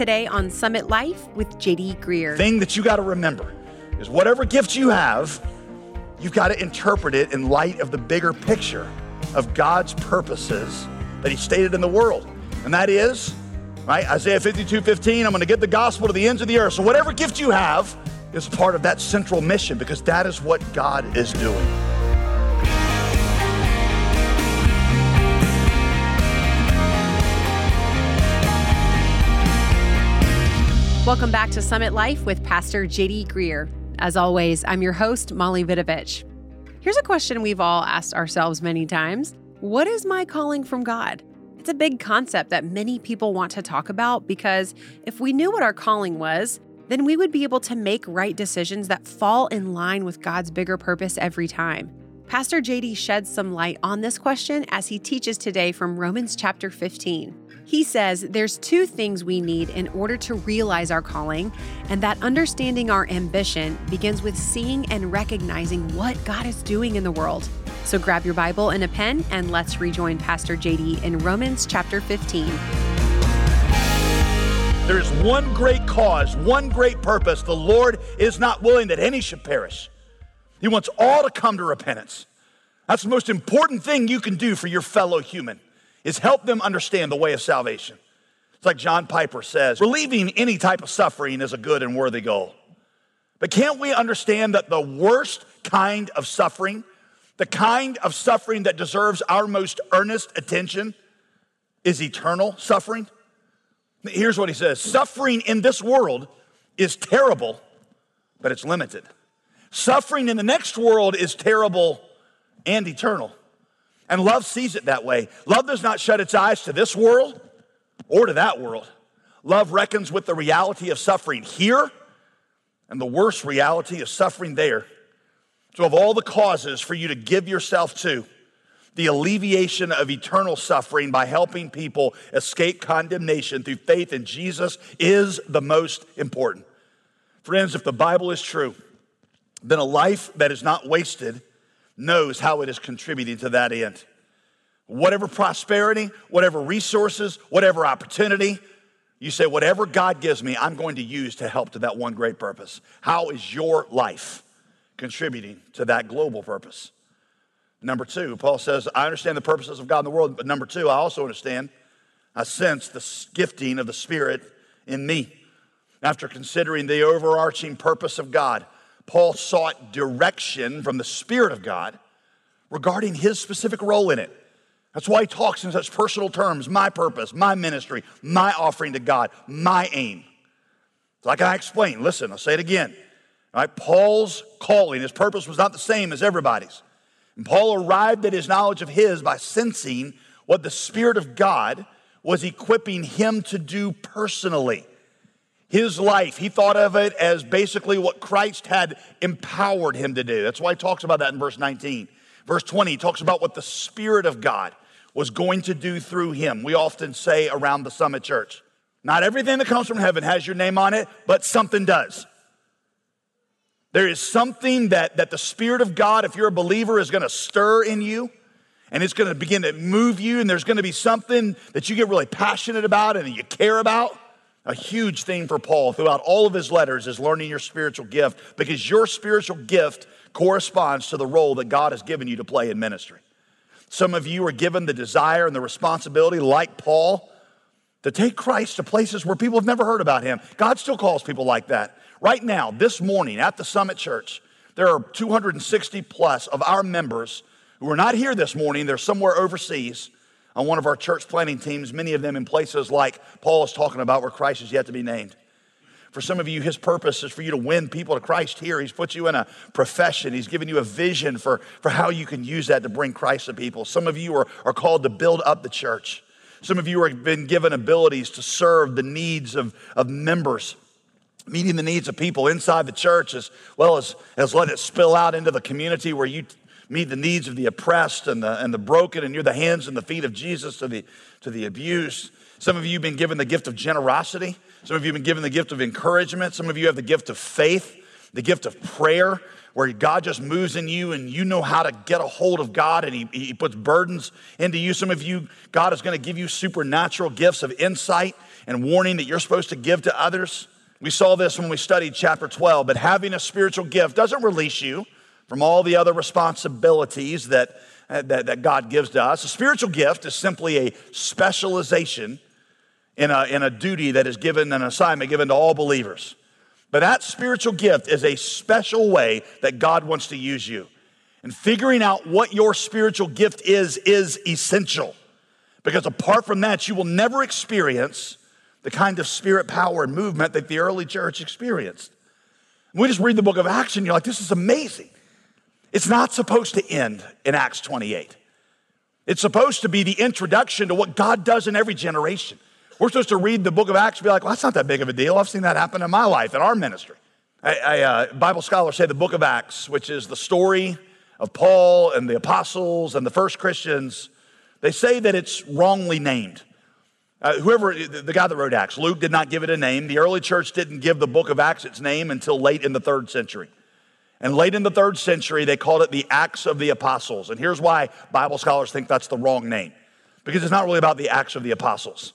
today on Summit Life with JD Greear. Thing that you got to remember is whatever gift you have, you've got to interpret it in light of the bigger picture of God's purposes that He stated in the world. And that is, right, Isaiah 52 15, I'm going to get the gospel to the ends of the earth. So, whatever gift you have is part of that central mission because that is what God is doing. Welcome back to Summit Life with Pastor JD Greear. As always, I'm your host, Molly Vidovich. Here's a question we've all asked ourselves many times What is my calling from God? It's a big concept that many people want to talk about because if we knew what our calling was, then we would be able to make right decisions that fall in line with God's bigger purpose every time. Pastor JD sheds some light on this question as he teaches today from Romans chapter 15. He says there's two things we need in order to realize our calling, and that understanding our ambition begins with seeing and recognizing what God is doing in the world. So grab your Bible and a pen, and let's rejoin Pastor JD in Romans chapter 15. There is one great cause, one great purpose. The Lord is not willing that any should perish. He wants all to come to repentance. That's the most important thing you can do for your fellow human is help them understand the way of salvation. It's like John Piper says, relieving any type of suffering is a good and worthy goal. But can't we understand that the worst kind of suffering, the kind of suffering that deserves our most earnest attention, is eternal suffering? Here's what he says Suffering in this world is terrible, but it's limited. Suffering in the next world is terrible and eternal. And love sees it that way. Love does not shut its eyes to this world or to that world. Love reckons with the reality of suffering here and the worst reality of suffering there. So, of all the causes for you to give yourself to, the alleviation of eternal suffering by helping people escape condemnation through faith in Jesus is the most important. Friends, if the Bible is true, then a life that is not wasted knows how it is contributing to that end. Whatever prosperity, whatever resources, whatever opportunity, you say, whatever God gives me, I'm going to use to help to that one great purpose. How is your life contributing to that global purpose? Number two, Paul says, I understand the purposes of God in the world, but number two, I also understand, I sense the gifting of the Spirit in me. After considering the overarching purpose of God, Paul sought direction from the Spirit of God regarding his specific role in it. That's why he talks in such personal terms my purpose, my ministry, my offering to God, my aim. Like I explained, listen, I'll say it again. All right, Paul's calling, his purpose was not the same as everybody's. And Paul arrived at his knowledge of his by sensing what the Spirit of God was equipping him to do personally his life, he thought of it as basically what Christ had empowered him to do. That's why he talks about that in verse 19. Verse 20, talks about what the Spirit of God was going to do through him. We often say around the Summit Church, not everything that comes from heaven has your name on it, but something does. There is something that, that the Spirit of God, if you're a believer, is going to stir in you and it's going to begin to move you, and there's going to be something that you get really passionate about and you care about. A huge thing for Paul throughout all of his letters is learning your spiritual gift because your spiritual gift corresponds to the role that God has given you to play in ministry. Some of you are given the desire and the responsibility, like Paul, to take Christ to places where people have never heard about him. God still calls people like that. Right now, this morning at the Summit Church, there are 260 plus of our members who are not here this morning, they're somewhere overseas on one of our church planting teams, many of them in places like Paul is talking about where Christ is yet to be named. For some of you, his purpose is for you to win people to Christ here. He's put you in a profession. He's given you a vision for, for how you can use that to bring Christ to people. Some of you are, are called to build up the church. Some of you have been given abilities to serve the needs of, of members, meeting the needs of people inside the church as well as, as let it spill out into the community where you meet the needs of the oppressed and the, and the broken, and you're the hands and the feet of Jesus to the, to the abused. Some of you have been given the gift of generosity. Some of you have been given the gift of encouragement. Some of you have the gift of faith. the gift of prayer, where God just moves in you and you know how to get a hold of God and He, he puts burdens into you. Some of you, God is going to give you supernatural gifts of insight and warning that you're supposed to give to others. We saw this when we studied chapter 12, but having a spiritual gift doesn't release you from all the other responsibilities that, uh, that, that God gives to us. A spiritual gift is simply a specialization in a, in a duty that is given, an assignment given to all believers. But that spiritual gift is a special way that God wants to use you. And figuring out what your spiritual gift is, is essential. Because apart from that, you will never experience the kind of spirit power and movement that the early church experienced. We just read the book of Acts and you're like, this is amazing. It's not supposed to end in Acts 28. It's supposed to be the introduction to what God does in every generation. We're supposed to read the book of Acts and be like, well, that's not that big of a deal. I've seen that happen in my life, in our ministry. I, I, uh, Bible scholars say the book of Acts, which is the story of Paul and the apostles and the first Christians, they say that it's wrongly named. Uh, whoever, the guy that wrote Acts, Luke did not give it a name. The early church didn't give the book of Acts its name until late in the third century. And late in the third century, they called it the Acts of the Apostles. And here's why Bible scholars think that's the wrong name because it's not really about the Acts of the Apostles.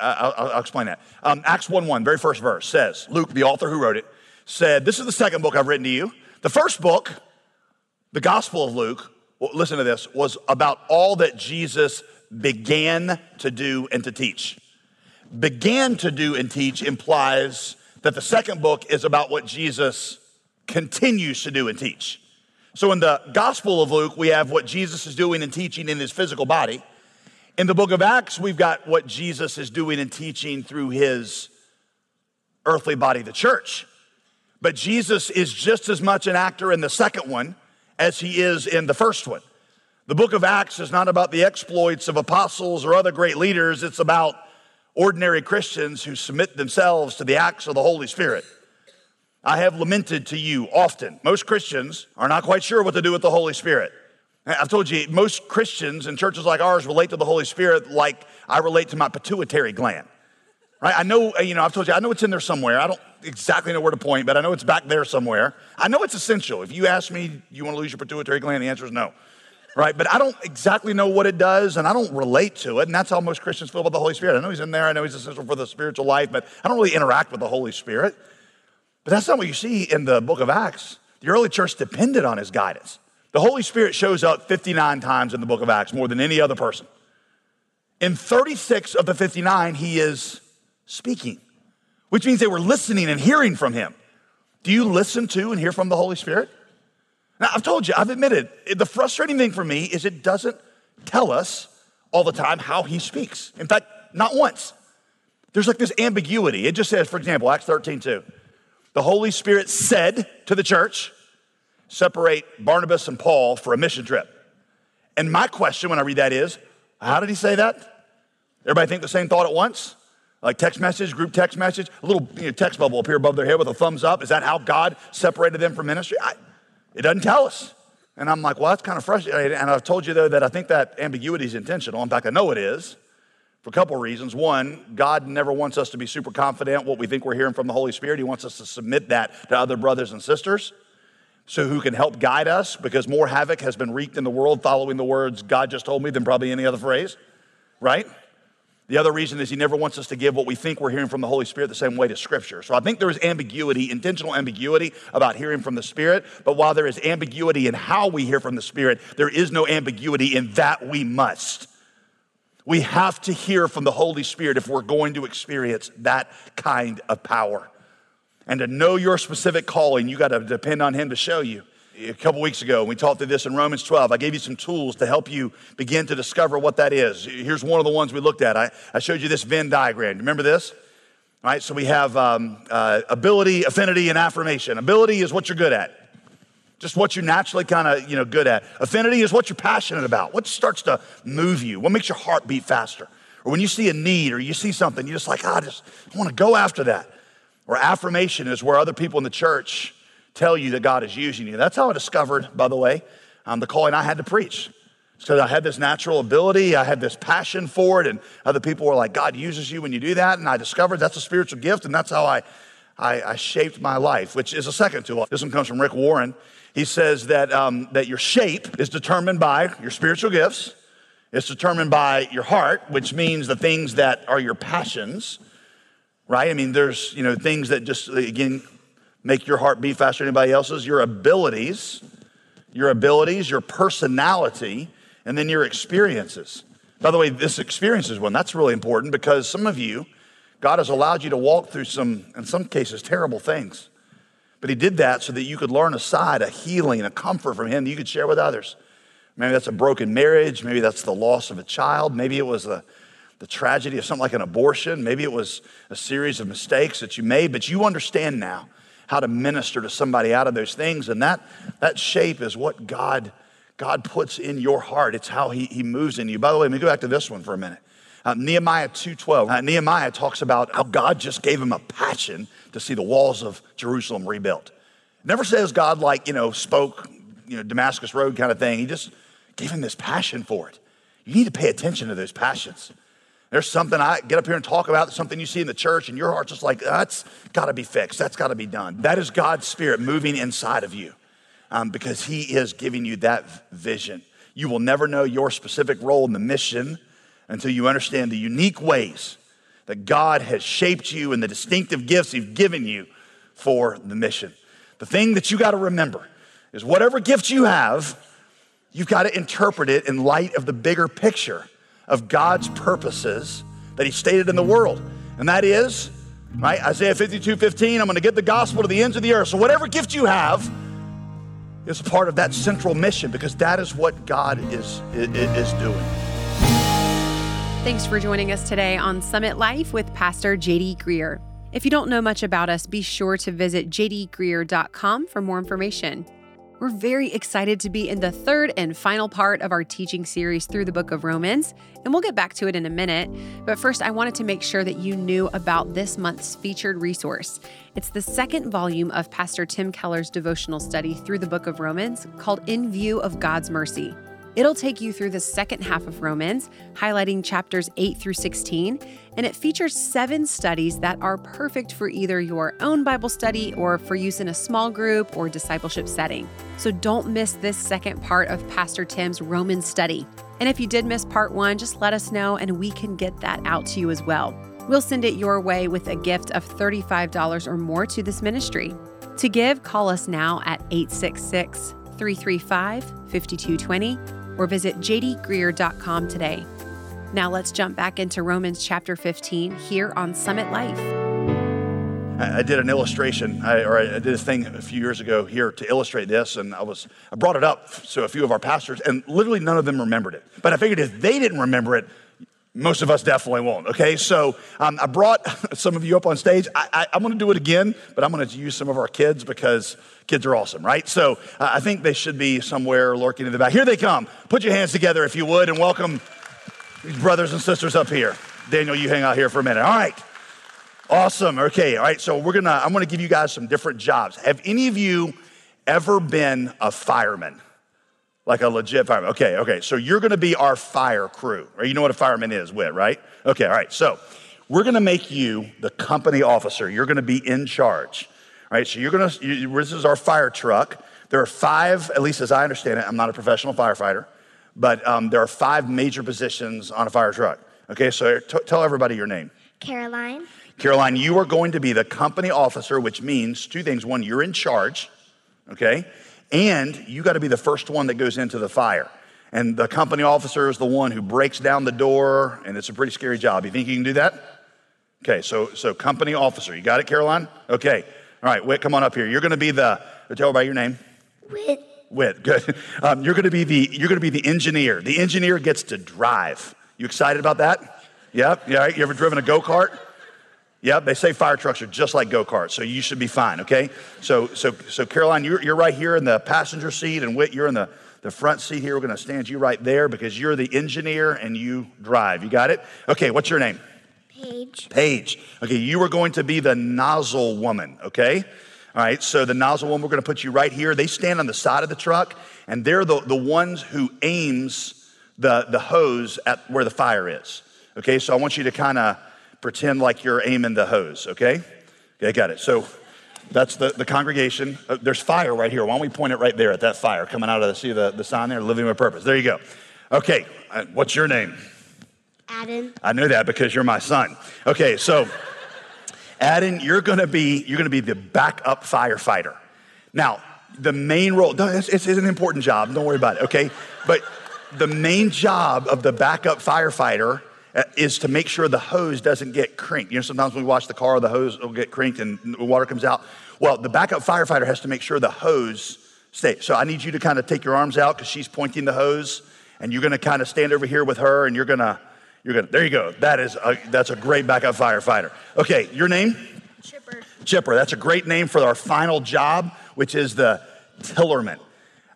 I'll, explain that. Um, Acts 1 1, very first verse says, Luke, the author who wrote it, said, This is the second book I've written to you. The first book, the Gospel of Luke, well, listen to this, was about all that Jesus began to do and to teach. Began to do and teach implies that the second book is about what Jesus continues to do and teach. So in the Gospel of Luke, we have what Jesus is doing and teaching in his physical body. In the book of Acts, we've got what Jesus is doing and teaching through his earthly body, the church. But Jesus is just as much an actor in the second one as he is in the first one. The book of Acts is not about the exploits of apostles or other great leaders, it's about ordinary Christians who submit themselves to the acts of the Holy Spirit. I have lamented to you often. Most Christians are not quite sure what to do with the Holy Spirit. I've told you, most Christians in churches like ours relate to the Holy Spirit like I relate to my pituitary gland. Right? I know, you know, I've told you, I know it's in there somewhere. I don't exactly know where to point, but I know it's back there somewhere. I know it's essential. If you ask me, you want to lose your pituitary gland? The answer is no right? But I don't exactly know what it does, and I don't relate to it. And that's how most Christians feel about the Holy Spirit. I know He's in there, I know He's essential for the spiritual life, but I don't really interact with the Holy Spirit. But that's not what you see in the book of Acts. The early church depended on His guidance. The Holy Spirit shows up 59 times in the book of Acts, more than any other person. In 36 of the 59, He is speaking, which means they were listening and hearing from Him. Do you listen to and hear from the Holy Spirit? Now, I've told you, I've admitted, the frustrating thing for me is it doesn't tell us all the time how he speaks. In fact, not once. There's like this ambiguity. It just says, for example, Acts 13, 2. The Holy Spirit said to the church, separate Barnabas and Paul for a mission trip. And my question when I read that is, how did he say that? Everybody think the same thought at once? Like text message, group text message, a little you know, text bubble here above their head with a thumbs up. Is that how God separated them from ministry? I, it doesn't tell us. And I'm like, well, that's kind of frustrating. And I've told you, though, that I think that ambiguity is intentional. In fact, I know it is for a couple of reasons. One, God never wants us to be super confident what we think we're hearing from the Holy Spirit. He wants us to submit that to other brothers and sisters so who can help guide us because more havoc has been wreaked in the world following the words God just told me than probably any other phrase, right? The other reason is he never wants us to give what we think we're hearing from the Holy Spirit the same way to Scripture. So I think there is ambiguity, intentional ambiguity about hearing from the Spirit. But while there is ambiguity in how we hear from the Spirit, there is no ambiguity in that we must. We have to hear from the Holy Spirit if we're going to experience that kind of power. And to know your specific calling, you got to depend on Him to show you a couple weeks ago, we talked through this in Romans 12. I gave you some tools to help you begin to discover what that is. Here's one of the ones we looked at. I, I showed you this Venn diagram. Remember this? All right, so we have um, uh, ability, affinity, and affirmation. Ability is what you're good at, just what you're naturally kind of you know good at. Affinity is what you're passionate about. What starts to move you? What makes your heart beat faster? Or when you see a need or you see something, you're just like, ah, I just want to go after that. Or affirmation is where other people in the church tell you that God is using you. That's how I discovered, by the way, um, the calling I had to preach. Because I had this natural ability, I had this passion for it, and other people were like, God uses you when you do that. And I discovered that's a spiritual gift, and that's how I, I, I shaped my life, which is a second tool. This one comes from Rick Warren. He says that, um, that your shape is determined by your spiritual gifts, it's determined by your heart, which means the things that are your passions, right? I mean, there's, you know, things that just, again, make your heart beat faster than anybody else's, your abilities, your abilities, your personality, and then your experiences. By the way, this experience is one that's really important because some of you, God has allowed you to walk through some, in some cases, terrible things. But He did that so that you could learn a side, a healing, a comfort from Him that you could share with others. Maybe that's a broken marriage. Maybe that's the loss of a child. Maybe it was the, the tragedy of something like an abortion. Maybe it was a series of mistakes that you made, but you understand now how to minister to somebody out of those things. And that, that shape is what God, God puts in your heart. It's how he, he moves in you. By the way, let me go back to this one for a minute. Uh, Nehemiah 2.12. Uh, Nehemiah talks about how God just gave him a passion to see the walls of Jerusalem rebuilt. Never says God like, you know, spoke, you know, Damascus Road kind of thing. He just gave him this passion for it. You need to pay attention to those passions. There's something I get up here and talk about, something you see in the church, and your heart's just like, that's got to be fixed. That's got to be done. That is God's Spirit moving inside of you um, because He is giving you that vision. You will never know your specific role in the mission until you understand the unique ways that God has shaped you and the distinctive gifts He's given you for the mission. The thing that you got to remember is whatever gift you have, You've got to interpret it in light of the bigger picture of God's purposes that He stated in the world. And that is, right, Isaiah 52 15, I'm going to get the gospel to the ends of the earth. So, whatever gift you have is part of that central mission because that is what God is, is doing. Thanks for joining us today on Summit Life with Pastor JD Greear. If you don't know much about us, be sure to visit jdgreear.com for more information. We're very excited to be in the third and final part of our teaching series through the book of Romans, and we'll get back to it in a minute. But first, I wanted to make sure that you knew about this month's featured resource. It's the second volume of Pastor Tim Keller's devotional study through the book of Romans called In View of God's Mercy. It'll take you through the second half of Romans, highlighting chapters 8 through 16, and it features seven studies that are perfect for either your own Bible study or for use in a small group or discipleship setting. So don't miss this second part of Pastor Tim's Romans study. And if you did miss part one, just let us know and we can get that out to you as well. We'll send it your way with a gift of $35 or more to this ministry. To give, call us now at 866 335 5220 or visit jdgreear.com today. Now let's jump back into Romans chapter 15 here on Summit Life. I did an illustration, I, or I did a thing a few years ago here to illustrate this, and I was I brought it up to a few of our pastors, and literally none of them remembered it. But I figured if they didn't remember it, most of us definitely won't. Okay, so um, I brought some of you up on stage. I, am going to do it again, but I'm going to use some of our kids because kids are awesome, right? So uh, I think they should be somewhere lurking in the back. Here they come. Put your hands together if you would, and welcome these brothers and sisters up here. Daniel, you hang out here for a minute. All right. Awesome. Okay. All right. So we're gonna. I'm gonna give you guys some different jobs. Have any of you ever been a fireman? Like a legit fireman. Okay, okay. So you're gonna be our fire crew, or you know what a fireman is, Whit, right? Okay, all right. So we're gonna make you the company officer. You're gonna be in charge. All right, so you're gonna, you, this is our fire truck. There are five, at least as I understand it, I'm not a professional firefighter, but um, there are five major positions on a fire truck. Okay, so t- tell everybody your name. Caroline. Caroline, you are going to be the company officer, which means two things. One, you're in charge, okay? And you got to be the first one that goes into the fire. And the company officer is the one who breaks down the door, and it's a pretty scary job. You think you can do that? Okay, so so company officer, you got it, Caroline? Okay, all right, Whit, come on up here. You're going to be the. Tell everybody your name. Whit. Whit, good. Um, you're going to be the you're going to be the engineer. The engineer gets to drive. You excited about that? Yep. Yeah. You ever driven a go kart? Yep, they say fire trucks are just like go karts, so you should be fine, okay? So, so, so Caroline, you're, you're right here in the passenger seat, and Whit, you're in the, the front seat here. We're gonna stand you right there because you're the engineer and you drive. You got it? Okay, what's your name? Paige. Paige. Okay, you are going to be the nozzle woman, okay? All right, so the nozzle woman, we're gonna put you right here. They stand on the side of the truck, and they're the, the ones who aims the, the hose at where the fire is. Okay, so I want you to kind of pretend like you're aiming the hose, okay? Okay, got it. So that's the, the congregation. Uh, there's fire right here. Why don't we point it right there at that fire coming out of the, see the, the sign there, living with purpose. There you go. Okay, uh, what's your name? Adam. I know that because you're my son. Okay, so Adam, you're gonna be you're gonna be the backup firefighter. Now, the main role, it's, it's an important job, don't worry about it, okay? But the main job of the backup firefighter is to make sure the hose doesn't get crinked. You know, sometimes when we wash the car, the hose will get crinked and the water comes out. Well, the backup firefighter has to make sure the hose stays. So I need you to kind of take your arms out because she's pointing the hose, and you're gonna kind of stand over here with her, and you're gonna, you're gonna, there you go. That is, a, that's a great backup firefighter. Okay, your name? Chipper. Chipper. That's a great name for our final job, which is the tillerman.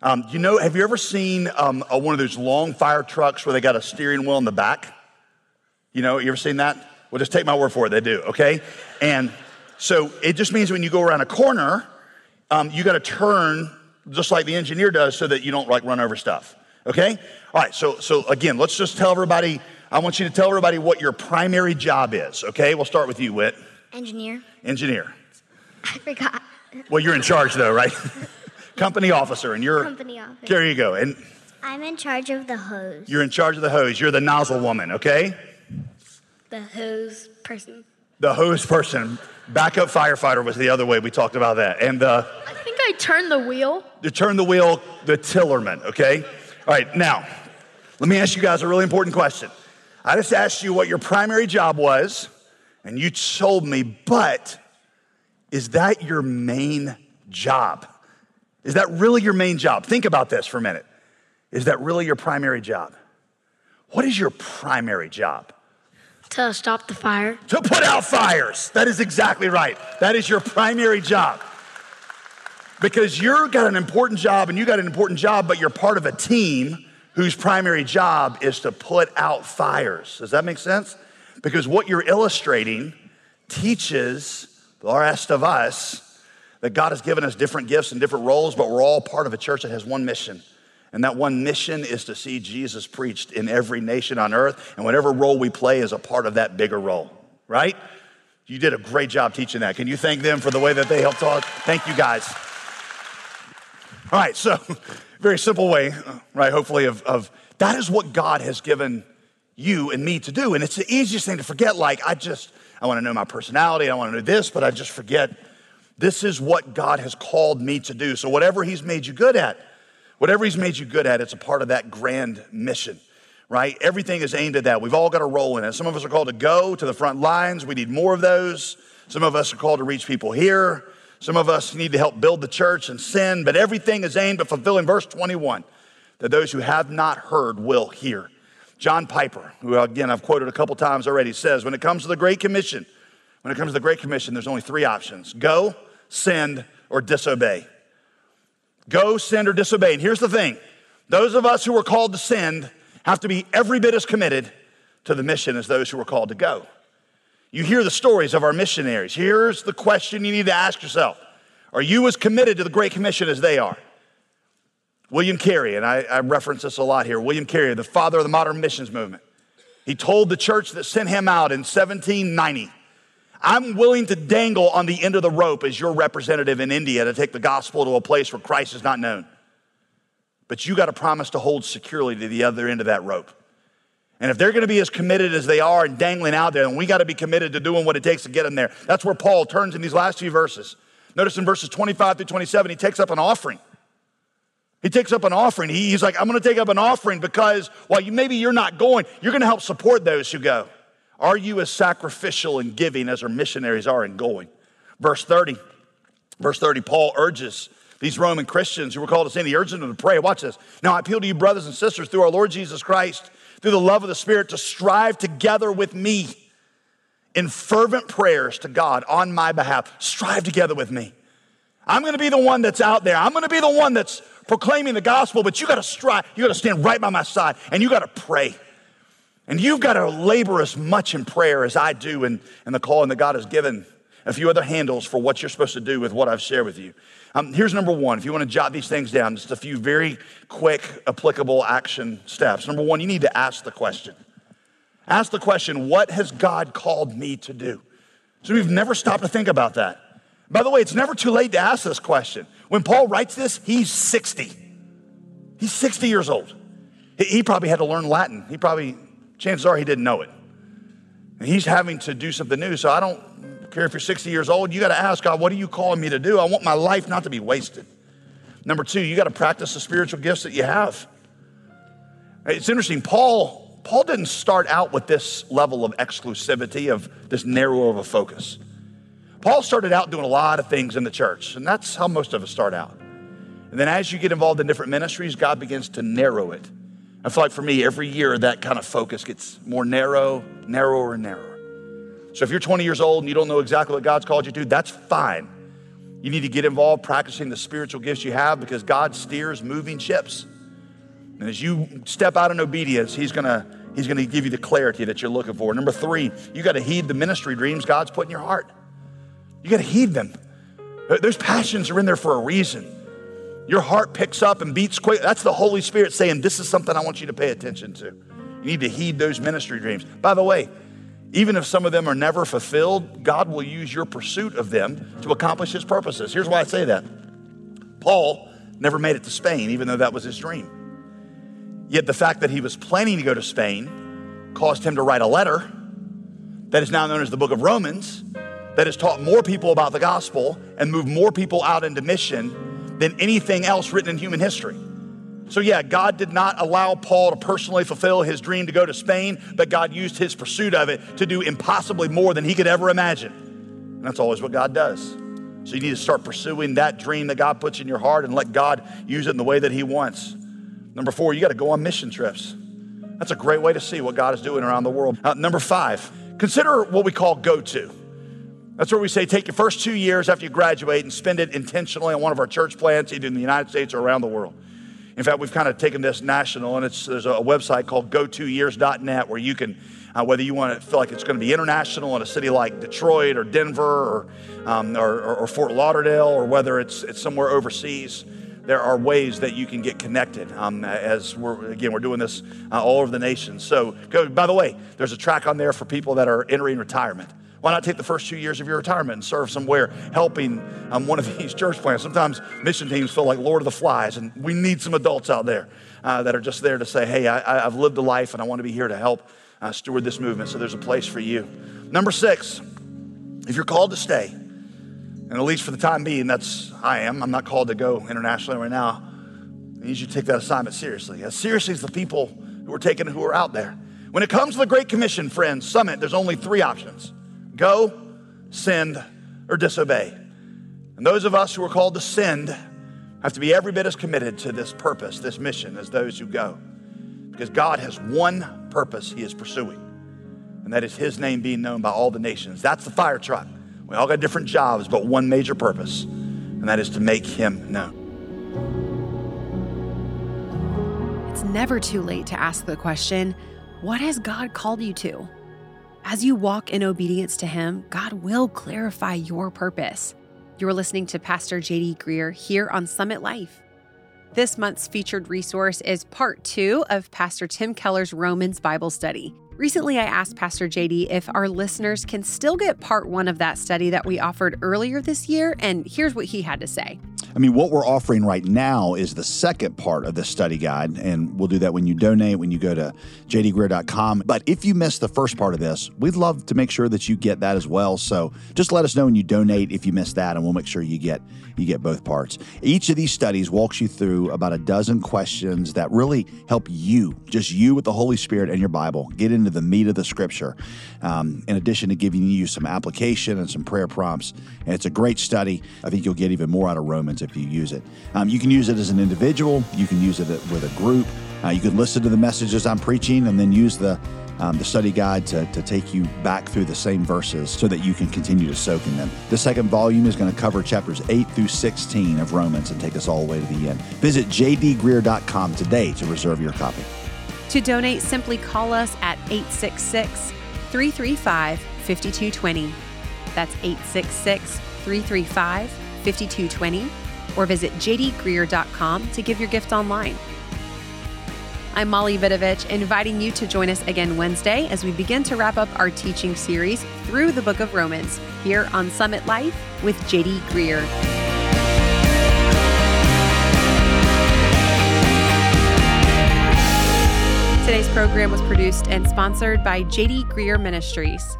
Um, you know, have you ever seen um, a, one of those long fire trucks where they got a steering wheel in the back? You know, you ever seen that? Well, just take my word for it, they do, okay? And so it just means when you go around a corner, um, you got to turn just like the engineer does so that you don't like run over stuff, okay? All right, so, so again, let's just tell everybody, I want you to tell everybody what your primary job is, okay? We'll start with you, Whit. Engineer. Engineer. I forgot. Well, you're in charge though, right? Company officer, and you're. Company officer. There you go. And I'm in charge of the hose. you're in charge of the hose. You're the nozzle woman, okay? The hose person. The hose person. Backup firefighter was the other way. We talked about that. And the, I think I turned the wheel. the turn the wheel, the tillerman, okay? All right, now, let me ask you guys a really important question. I just asked you what your primary job was, and you told me, but is that your main job? Is that really your main job? Think about this for a minute. Is that really your primary job? What is your primary job? To stop the fire. To put out fires. That is exactly right. That is your primary job. Because you've got an important job and you got an important job, but you're part of a team whose primary job is to put out fires. Does that make sense? Because what you're illustrating teaches the rest of us that God has given us different gifts and different roles, but we're all part of a church that has one mission. And that one mission is to see Jesus preached in every nation on earth. And whatever role we play is a part of that bigger role, right? You did a great job teaching that. Can you thank them for the way that they helped taught? Thank you guys. All right, so very simple way, right? Hopefully, of, of that is what God has given you and me to do. And it's the easiest thing to forget. Like, I just, I want to know my personality, I want to know this, but I just forget this is what God has called me to do. So, whatever He's made you good at, whatever He's made you good at, it's a part of that grand mission, right? Everything is aimed at that. We've all got a role in it. Some of us are called to go to the front lines. We need more of those. Some of us are called to reach people here. Some of us need to help build the church and send, but everything is aimed at fulfilling verse 21 that those who have not heard will hear. John Piper, who again I've quoted a couple times already, says when it comes to the Great Commission, when it comes to the Great Commission, there's only three options go, send, or disobey. Go, send, or disobey. And here's the thing those of us who are called to send have to be every bit as committed to the mission as those who are called to go. You hear the stories of our missionaries. Here's the question you need to ask yourself Are you as committed to the Great Commission as they are? William Carey, and I, I reference this a lot here, William Carey, the father of the modern missions movement, he told the church that sent him out in 1790 I'm willing to dangle on the end of the rope as your representative in India to take the gospel to a place where Christ is not known. But you got to promise to hold securely to the other end of that rope. And if they're going to be as committed as they are and dangling out there, then we got to be committed to doing what it takes to get them there. That's where Paul turns in these last few verses. Notice in verses 25 through 27, he takes up an offering. He takes up an offering. He, he's like, I'm going to take up an offering because while you maybe you're not going, you're going to help support those who go. Are you as sacrificial in giving as our missionaries are in going? Verse 30. Verse 30, Paul urges these Roman Christians who were called to sin, he urges them to pray. Watch this. Now I appeal to you, brothers and sisters, through our Lord Jesus Christ, through the love of the Spirit, to strive together with me in fervent prayers to God on my behalf. Strive together with me. I'm to be the one that's out there. I'm to be the one that's proclaiming the gospel, but you got to strive. You got to stand right by my side and you got to pray. And you've got to labor as much in prayer as I do in, in the calling that God has given. A few other handles for what you're supposed to do with what I've shared with you. Um, here's number one. If you want to jot these things down, just a few very quick, applicable action steps. Number one, you need to ask the question. Ask the question, what has God called me to do? So we've never stopped to think about that. By the way, it's never too late to ask this question. When Paul writes this, he's 60. He's 60 years old. He probably had to learn Latin. He probably, chances are, he didn't know it. And he's having to do something new. So I don't care if you're 60 years old. You got to ask God, what are you calling me to do? I want my life not to be wasted. Number two, you got to practice the spiritual gifts that you have. It's interesting. Paul Paul didn't start out with this level of exclusivity, of this narrow of a focus. Paul started out doing a lot of things in the church, and that's how most of us start out. And then as you get involved in different ministries, God begins to narrow it. I feel like for me, every year that kind of focus gets more narrow, narrower, and narrower. So if you're 20 years old and you don't know exactly what God's called you to, that's fine. You need to get involved practicing the spiritual gifts you have because God steers moving ships. And as you step out in obedience, He's gonna, He's gonna give you the clarity that you're looking for. Number three, you gotta heed the ministry dreams God's put in your heart. You gotta heed them. Those passions are in there for a reason. Your heart picks up and beats quick. That's the Holy Spirit saying, This is something I want you to pay attention to. You need to heed those ministry dreams. By the way, even if some of them are never fulfilled, God will use your pursuit of them to accomplish his purposes. Here's why I say that Paul never made it to Spain, even though that was his dream. Yet the fact that he was planning to go to Spain caused him to write a letter that is now known as the book of Romans, that has taught more people about the gospel and moved more people out into mission than anything else written in human history. So, yeah, God did not allow Paul to personally fulfill his dream to go to Spain, but God used his pursuit of it to do impossibly more than he could ever imagine. And that's always what God does. So, you need to start pursuing that dream that God puts in your heart and let God use it in the way that he wants. Number four, you got to go on mission trips. That's a great way to see what God is doing around the world. Uh, number five, consider what we call go to. That's where we say take your first two years after you graduate and spend it intentionally on one of our church plants, either in the United States or around the world. In fact, we've kind of taken this national, and it's, there's a website called go2years.net where you can, uh, whether you want to feel like it's going to be international in a city like Detroit or Denver or, um, or, or, or Fort Lauderdale, or whether it's, it's somewhere overseas there are ways that you can get connected um, as we're again we're doing this uh, all over the nation so go, by the way there's a track on there for people that are entering retirement why not take the first two years of your retirement and serve somewhere helping um, one of these church plants sometimes mission teams feel like lord of the flies and we need some adults out there uh, that are just there to say hey I, have lived a life and i want to be here to help uh, steward this movement so there's a place for you number six if you're called to stay and at least for the time being, that's I am. I'm not called to go internationally right now. I need you to take that assignment seriously. As seriously as the people who are taken who are out there. When it comes to the Great Commission, friends, summit, there's only three options go, send, or disobey. And those of us who are called to send have to be every bit as committed to this purpose, this mission, as those who go. Because God has one purpose He is pursuing, and that is His name being known by all the nations. That's the fire truck. We all got different jobs, but one major purpose, and that is to make him known. It's never too late to ask the question what has God called you to? As you walk in obedience to Him, God will clarify your purpose. You're listening to Pastor JD Greear here on Summit Life. This month's featured resource is part two of Pastor Tim Keller's Romans Bible study. Recently, I asked Pastor JD if our listeners can still get part one of that study that we offered earlier this year, and here's what he had to say. I mean, what we're offering right now is the second part of the study guide, and we'll do that when you donate, when you go to jdgreear.com. But if you missed the first part of this, we'd love to make sure that you get that as well. So just let us know when you donate if you missed that, and we'll make sure you get you get both parts. Each of these studies walks you through about a dozen questions that really help you, just you with the Holy Spirit and your Bible, get into the meat of the Scripture. Um, in addition to giving you some application and some prayer prompts, and it's a great study. I think you'll get even more out of Romans if you use it. Um, you can use it as an individual, you can use it with a group. Uh, you can listen to the messages I'm preaching and then use the um, the study guide to, to take you back through the same verses so that you can continue to soak in them. The second volume is going to cover chapters 8 through 16 of Romans and take us all the way to the end. Visit jdgreear.com today to reserve your copy. To donate, simply call us at 866 335 5220. That's 866 335 5220 or visit jdgreear.com to give your gift online. I'm Molly Vidovich, inviting you to join us again Wednesday as we begin to wrap up our teaching series through the book of Romans here on Summit Life with JD Greear. Today's program was produced and sponsored by JD Greear Ministries.